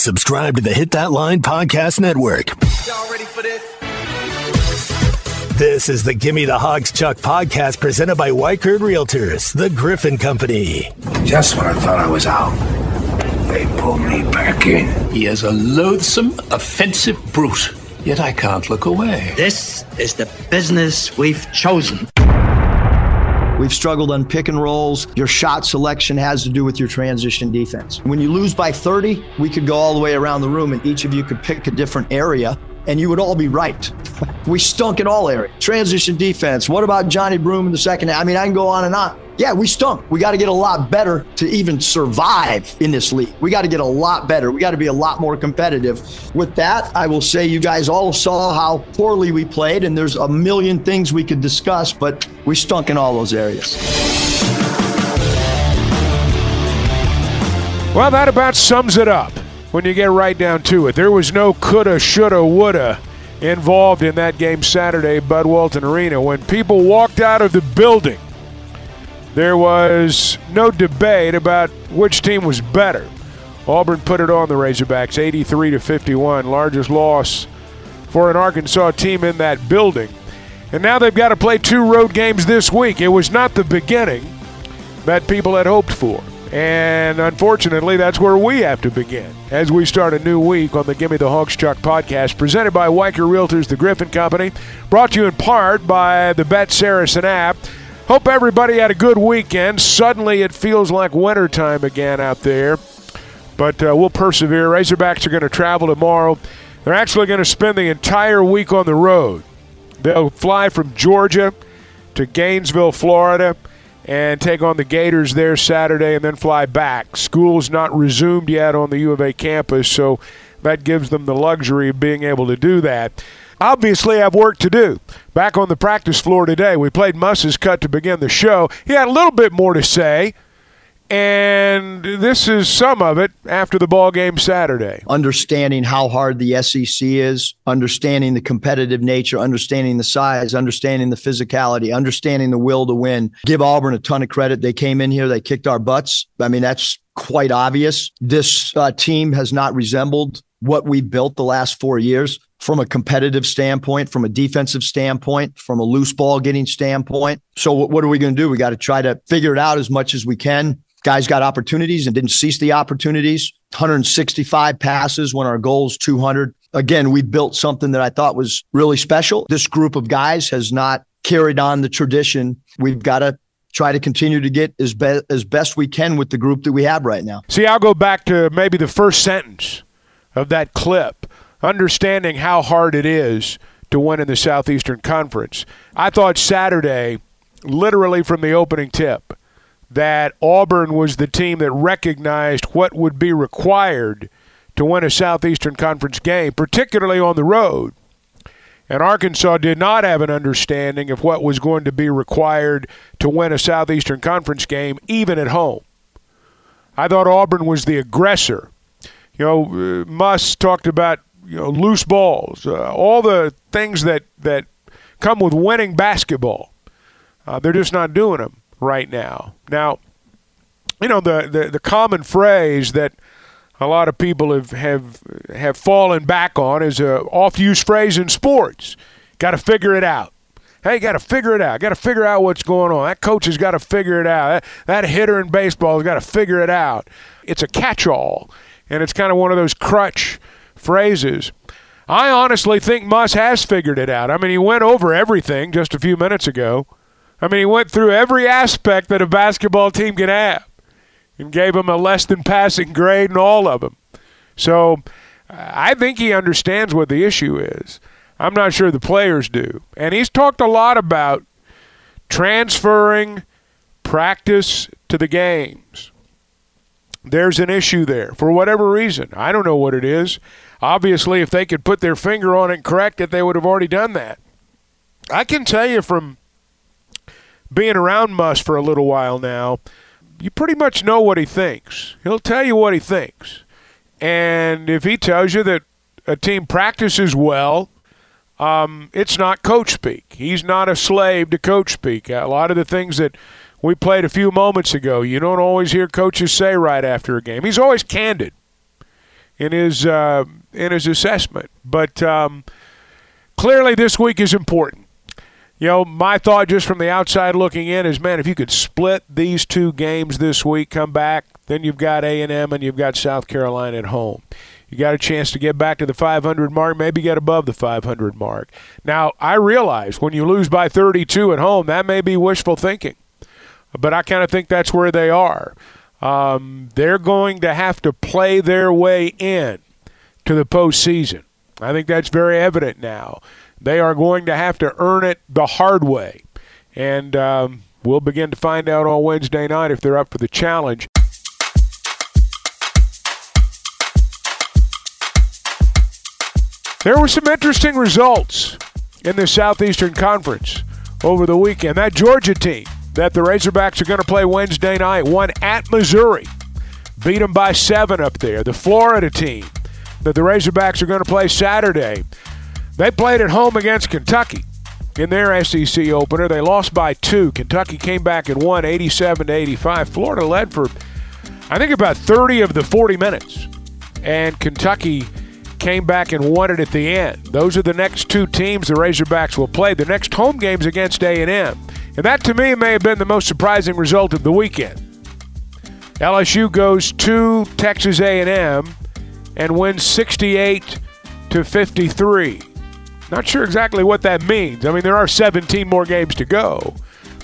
Subscribe to the Hit That Line Podcast Network. Y'all ready for this? This is the Gimme the Hogs Chuck podcast presented by Weichert Realtors, the Griffin Company. Just when I thought I was out, they pulled me back in. He is a loathsome, offensive brute, yet I can't look away. This is the business we've chosen. We've struggled on pick and rolls. Your shot selection has to do with your transition defense. When you lose by 30, we could go all the way around the room and each of you could pick a different area and you would all be right. we stunk in all areas. Transition defense. What about Johni Broome in the second? I mean, I can go on and on. Yeah, we stunk. We got to get a lot better to even survive in this league. We got to get a lot better. We got to be a lot more competitive. With that, I will say you guys all saw how poorly we played, and there's a million things we could discuss, but we stunk in all those areas. Well, that about sums it up when you get right down to it. There was no coulda, shoulda, woulda involved in that game Saturday Bud Walton Arena. When people walked out of the building, there was no debate about which team was better. Auburn put it on the Razorbacks 83 to 51, largest loss for an Arkansas team in that building. And now they've got to play two road games this week. It was not the beginning that people had hoped for. And unfortunately, that's where we have to begin as we start a new week on the Gimme the Hogs Chuck podcast, presented by Weichert Realtors, the Griffin Company, brought to you in part by the Bet Saracen app. Hope everybody had a good weekend. Suddenly, it feels like wintertime again out there, but uh, we'll persevere. Razorbacks are going to travel tomorrow. They're actually going to spend the entire week on the road. They'll fly from Georgia to Gainesville, Florida and take on the Gators there Saturday and then fly back. School's not resumed yet on the U of A campus, so that gives them the luxury of being able to do that. Obviously, have work to do. Back on the practice floor today, we played Muss's cut to begin the show. He had a little bit more to say. And this is some of it after the ball game Saturday. Understanding how hard the SEC is, understanding the competitive nature, understanding the size, understanding the physicality, understanding the will to win. Give Auburn a ton of credit. They came in here, they kicked our butts. I mean, that's quite obvious. This uh, team has not resembled what we built the last four years from a competitive standpoint, from a defensive standpoint, from a loose ball getting standpoint. So, what are we going to do? We got to try to figure it out as much as we can guys got opportunities and didn't seize the opportunities. 165 passes when our goal is 200. Again, we built something that I thought was really special. This group of guys has not carried on the tradition. We've got to try to continue to get as, be- as best we can with the group that we have right now. See, I'll go back to maybe the first sentence of that clip, understanding how hard it is to win in the Southeastern Conference. I thought Saturday, literally from the opening tip, that Auburn was the team that recognized what would be required to win a Southeastern Conference game, particularly on the road. And Arkansas did not have an understanding of what was going to be required to win a Southeastern Conference game, even at home. I thought Auburn was the aggressor. You know, uh, Muss talked about you know loose balls, uh, all the things that that come with winning basketball. Uh, they're just not doing them right now. Now, you know the, the, the common phrase that a lot of people have have have fallen back on is a oft-used phrase in sports. Got to figure it out. Hey, got to figure it out. Got to figure out what's going on. That coach has got to figure it out. That, that hitter in baseball has got to figure it out. It's a catch-all, and it's kind of one of those crutch phrases. I honestly think Muss has figured it out. I mean, he went over everything just a few minutes ago. I mean, he went through every aspect that a basketball team can have and gave them a less than passing grade in all of them. So I think he understands what the issue is. I'm not sure the players do. And he's talked a lot about transferring practice to the games. There's an issue there for whatever reason. I don't know what it is. Obviously, if they could put their finger on it and correct it, they would have already done that. I can tell you from being around Muss for a little while now, you pretty much know what he thinks. He'll tell you what he thinks. And if he tells you that a team practices well, um, it's not coach speak. He's not a slave to coach speak. A lot of the things that we played a few moments ago, you don't always hear coaches say right after a game. He's always candid. in his uh, in his assessment. But um, clearly, this week is important. You know, my thought just from the outside looking in is, man, if you could split these two games this week, come back, then you've got A and M and you've got South Carolina at home. You got a chance to get back to the 500 mark, maybe get above the 500 mark. Now, I realize when you lose by 32 at home, that may be wishful thinking, but I kind of think that's where they are. Um, they're going to have to play their way in to the postseason. I think that's very evident now. They are going to have to earn it the hard way. And um, we'll begin to find out on Wednesday night if they're up for the challenge. There were some interesting results in the Southeastern Conference over the weekend. That Georgia team that the Razorbacks are going to play Wednesday night Won at Missouri, beat them by seven up there. The Florida team that the Razorbacks are going to play Saturday, they played at home against Kentucky in their SEC opener. They lost by two. Kentucky came back and won 87 to 85. Florida led for, I think, about 30 of the 40 minutes, and Kentucky came back and won it at the end. Those are the next two teams the Razorbacks will play. The next home games against A&M. And that to me may have been the most surprising result of the weekend. LSU goes to Texas A&M and wins 68 to 53. Not sure exactly what that means. I mean, there are 17 more games to go,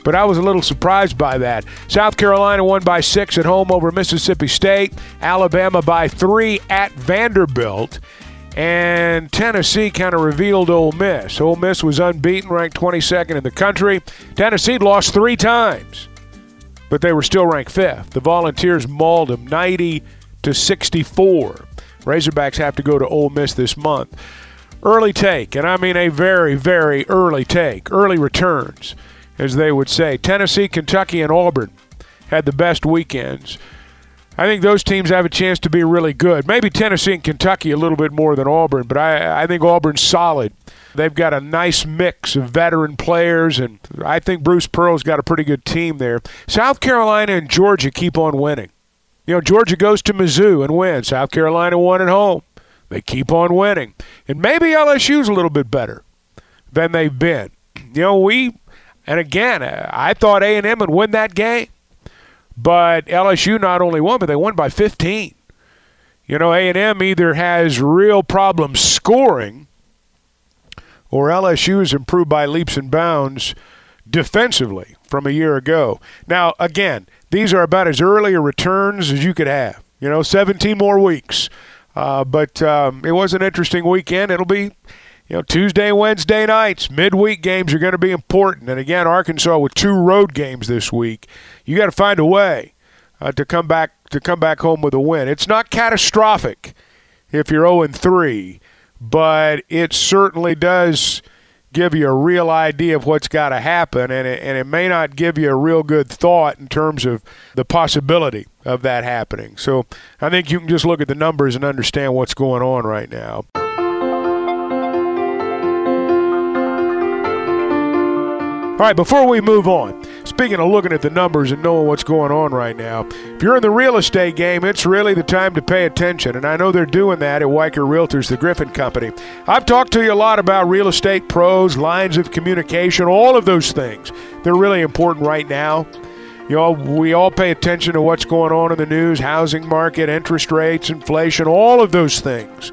but I was a little surprised by that. South Carolina won by six at home over Mississippi State, Alabama by three at Vanderbilt, and Tennessee kind of revealed Ole Miss. Ole Miss was unbeaten, ranked 22nd in the country. Tennessee lost three times, but they were still ranked fifth. The Volunteers mauled them 90 to 64. Razorbacks have to go to Ole Miss this month. Early take, and I mean a very, very early take, early returns, as they would say. Tennessee, Kentucky, and Auburn had the best weekends. I think those teams have a chance to be really good. Maybe Tennessee and Kentucky a little bit more than Auburn, but I, I think Auburn's solid. They've got a nice mix of veteran players, and I think Bruce Pearl's got a pretty good team there. South Carolina and Georgia keep on winning. You know, Georgia goes to Mizzou and wins. South Carolina won at home. They keep on winning. And maybe LSU's a little bit better than they've been. You know, we, and again, I thought A&M would win that game. But LSU not only won, but they won by 15. You know, A&M either has real problems scoring or LSU has improved by leaps and bounds defensively from a year ago. Now, again, these are about as early a returns as you could have. You know, 17 more weeks. Uh, but um, it was an interesting weekend. It'll be, you know, Tuesday, Wednesday nights, midweek games are going to be important. And again, Arkansas with two road games this week you got to find a way uh, to come back to come back home with a win. It's not catastrophic if you're 0 3, but it certainly does give you a real idea of what's got to happen, and it, and it may not give you a real good thought in terms of the possibility of that happening. So I think you can just look at the numbers and understand what's going on right now. All right, before we move on, speaking of looking at the numbers and knowing what's going on right now, if you're in the real estate game, it's really the time to pay attention. And I know they're doing that at Weichert Realtors, the Griffin Company. I've talked to you a lot about real estate pros, lines of communication, all of those things. They're really important right now. You know, we all pay attention to what's going on in the news, housing market, interest rates, inflation, all of those things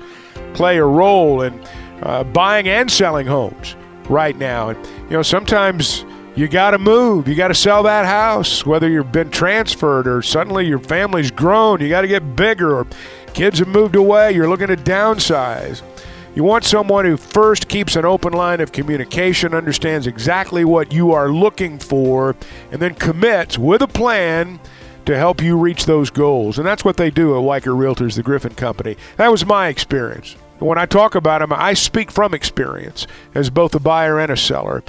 play a role in uh, buying and selling homes right now. And, you know, sometimes you got to move. You got to sell that house, whether you've been transferred or suddenly your family's grown. You got to get bigger or kids have moved away. You're looking to downsize. You want someone who first keeps an open line of communication, understands exactly what you are looking for, and then commits with a plan to help you reach those goals. And that's what they do at Weichert Realtors, the Griffin Company. That was my experience. When I talk about them, I speak from experience as both a buyer and a seller.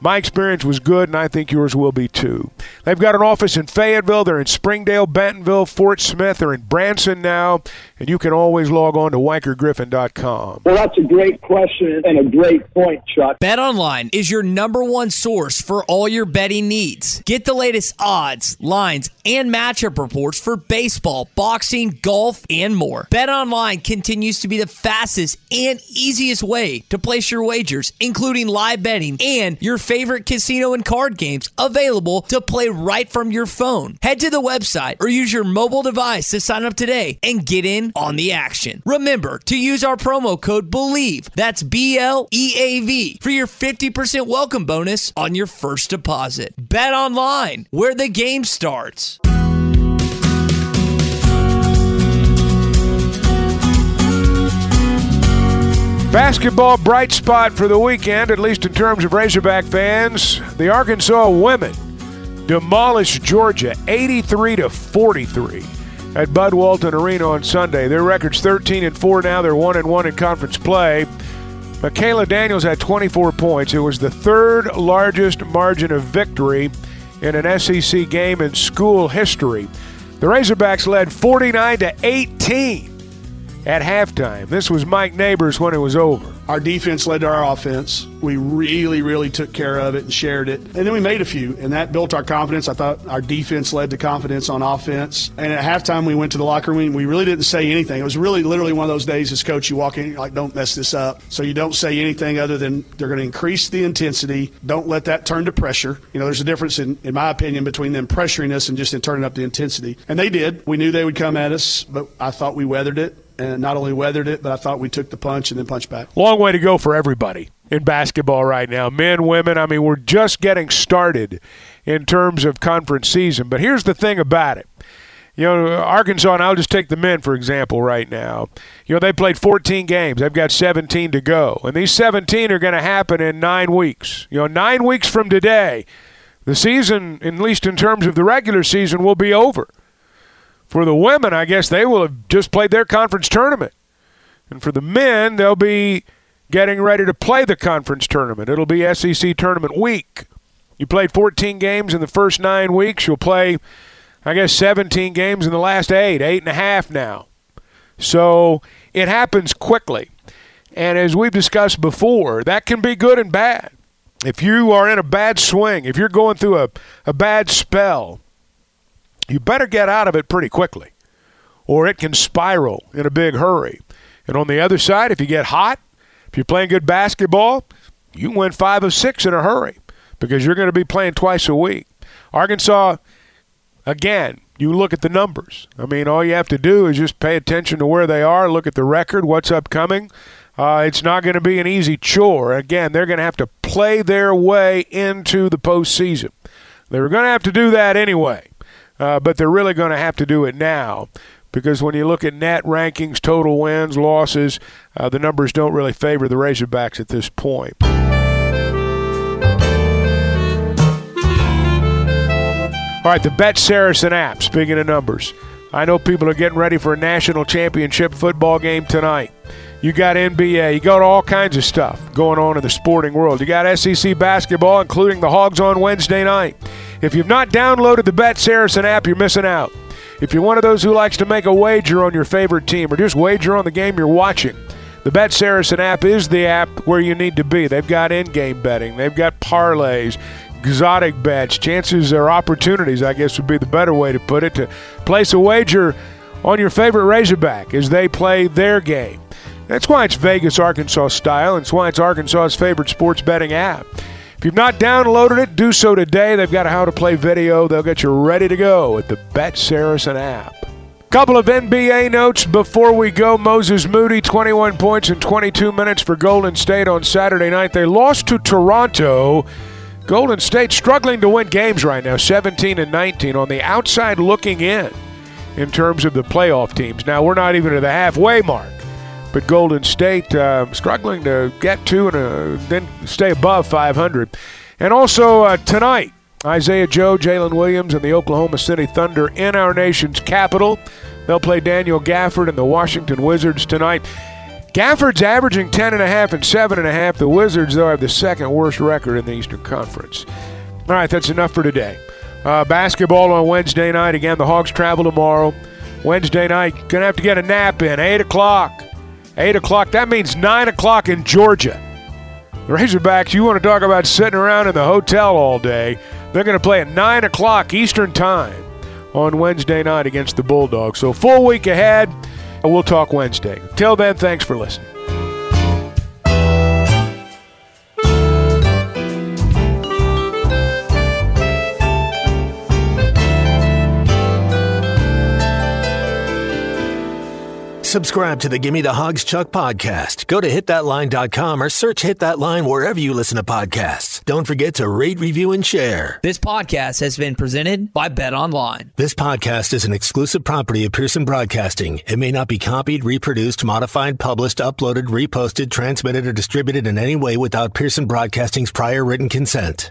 My experience was good, and I think yours will be too. They've got an office in Fayetteville, they're in Springdale, Bentonville, Fort Smith, they're in Branson now, and you can always log on to WeichertGriffin.com. Well, that's a great question and a great point, Chuck. BetOnline is your number one source for all your betting needs. Get the latest odds, lines, and matchup reports for baseball, boxing, golf, and more. BetOnline continues to be the fastest and easiest way to place your wagers, including live betting and your favorite casino and card games available to play right from your phone. Head to the website or use your mobile device to sign up today and get in on the action. Remember to use our promo code BLEAV, that's B L E A V, for your 50% welcome bonus on your first deposit. Bet online, where the game starts. Basketball bright spot for the weekend, at least in terms of Razorback fans. The Arkansas women demolished Georgia 83 to 43 at Bud Walton Arena on Sunday. Their record's 13 and 4 now. They're 1 and 1 in conference play. Makayla Daniels had 24 points. It was the third largest margin of victory in an SEC game in school history. The Razorbacks led 49 to 18 at halftime. This was Mike Neighbors when it was over. Our defense led to our offense. We really, really took care of it and shared it. And then we made a few, and that built our confidence. I thought our defense led to confidence on offense. And at halftime, we went to the locker room. We really didn't say anything. It was really literally one of those days as coach, you walk in, like, don't mess this up. So you don't say anything other than they're going to increase the intensity. Don't let that turn to pressure. You know, there's a difference, in, in my opinion, between them pressuring us and just in turning up the intensity. And they did. We knew they would come at us, but I thought we weathered it and not only weathered it, but I thought we took the punch and then punched back. Long way to go for everybody in basketball right now. Men, women, I mean, we're just getting started in terms of conference season. But here's the thing about it. You know, Arkansas, and I'll just take the men, for example, right now. You know, they played 14 games. They've got 17 to go. And these 17 are going to happen in nine weeks. You know, nine weeks from today, the season, at least in terms of the regular season, will be over. For the women, I guess they will have just played their conference tournament. And for the men, they'll be getting ready to play the conference tournament. It'll be SEC tournament week. You played 14 games in the first nine weeks. You'll play, I guess, 17 games in the last eight, eight and a half now. So it happens quickly. And as we've discussed before, that can be good and bad. If you are in a bad swing, if you're going through a, a bad spell, you better get out of it pretty quickly, or it can spiral in a big hurry. And on the other side, if you get hot, if you're playing good basketball, you win five of six in a hurry because you're going to be playing twice a week. Arkansas, again, you look at the numbers. I mean, all you have to do is just pay attention to where they are, look at the record, what's upcoming. Uh, it's not going to be an easy chore. Again, they're going to have to play their way into the postseason. They were going to have to do that anyway uh, but they're really going to have to do it now because when you look at net rankings, total wins, losses, uh, the numbers don't really favor the Razorbacks at this point. All right, the Bet Saracen app, speaking of numbers. I know people are getting ready for a national championship football game tonight. You got NBA, you got all kinds of stuff going on in the sporting world. You got SEC basketball, including the Hogs on Wednesday night. If you've not downloaded the Bet Saracen app, you're missing out. If you're one of those who likes to make a wager on your favorite team or just wager on the game you're watching, the Bet Saracen app is the app where you need to be. They've got in game betting, they've got parlays, exotic bets, chances or opportunities, I guess would be the better way to put it, to place a wager on your favorite Razorback as they play their game. That's why it's Vegas, Arkansas style, and it's why it's Arkansas's favorite sports betting app. If you've not downloaded it, do so today. They've got a how to play video. They'll get you ready to go with the Bet Saracen app. Couple of NBA notes before we go. Moses Moody, 21 points in 22 minutes for Golden State on Saturday night. They lost to Toronto. Golden State struggling to win games right now, 17 and 19 on the outside looking in in terms of the playoff teams. Now, we're not even at the halfway mark but Golden State uh, struggling to get to and uh, then stay above 500. And also uh, tonight, Isaiah Joe, Jalen Williams, and the Oklahoma City Thunder in our nation's capital. They'll play Daniel Gafford and the Washington Wizards tonight. Gafford's averaging 10.5 and 7.5. The Wizards, though, have the second worst record in the Eastern Conference. All right, that's enough for today. Uh, basketball on Wednesday night. Again, the Hawks travel tomorrow. Wednesday night, going to have to get a nap in. 8 o'clock. 8 o'clock. That means 9 o'clock in Georgia. The Razorbacks, you want to talk about sitting around in the hotel all day. They're going to play at 9 o'clock Eastern Time on Wednesday night against the Bulldogs. So, full week ahead. We'll talk Wednesday. Till then, thanks for listening. Subscribe to the Gimme the Hogs Chuck podcast. Go to hitthatline.com or search Hit That Line wherever you listen to podcasts. Don't forget to rate, review, and share. This podcast has been presented by Bet Online. This podcast is an exclusive property of Pearson Broadcasting. It may not be copied, reproduced, modified, published, uploaded, reposted, transmitted, or distributed in any way without Pearson Broadcasting's prior written consent.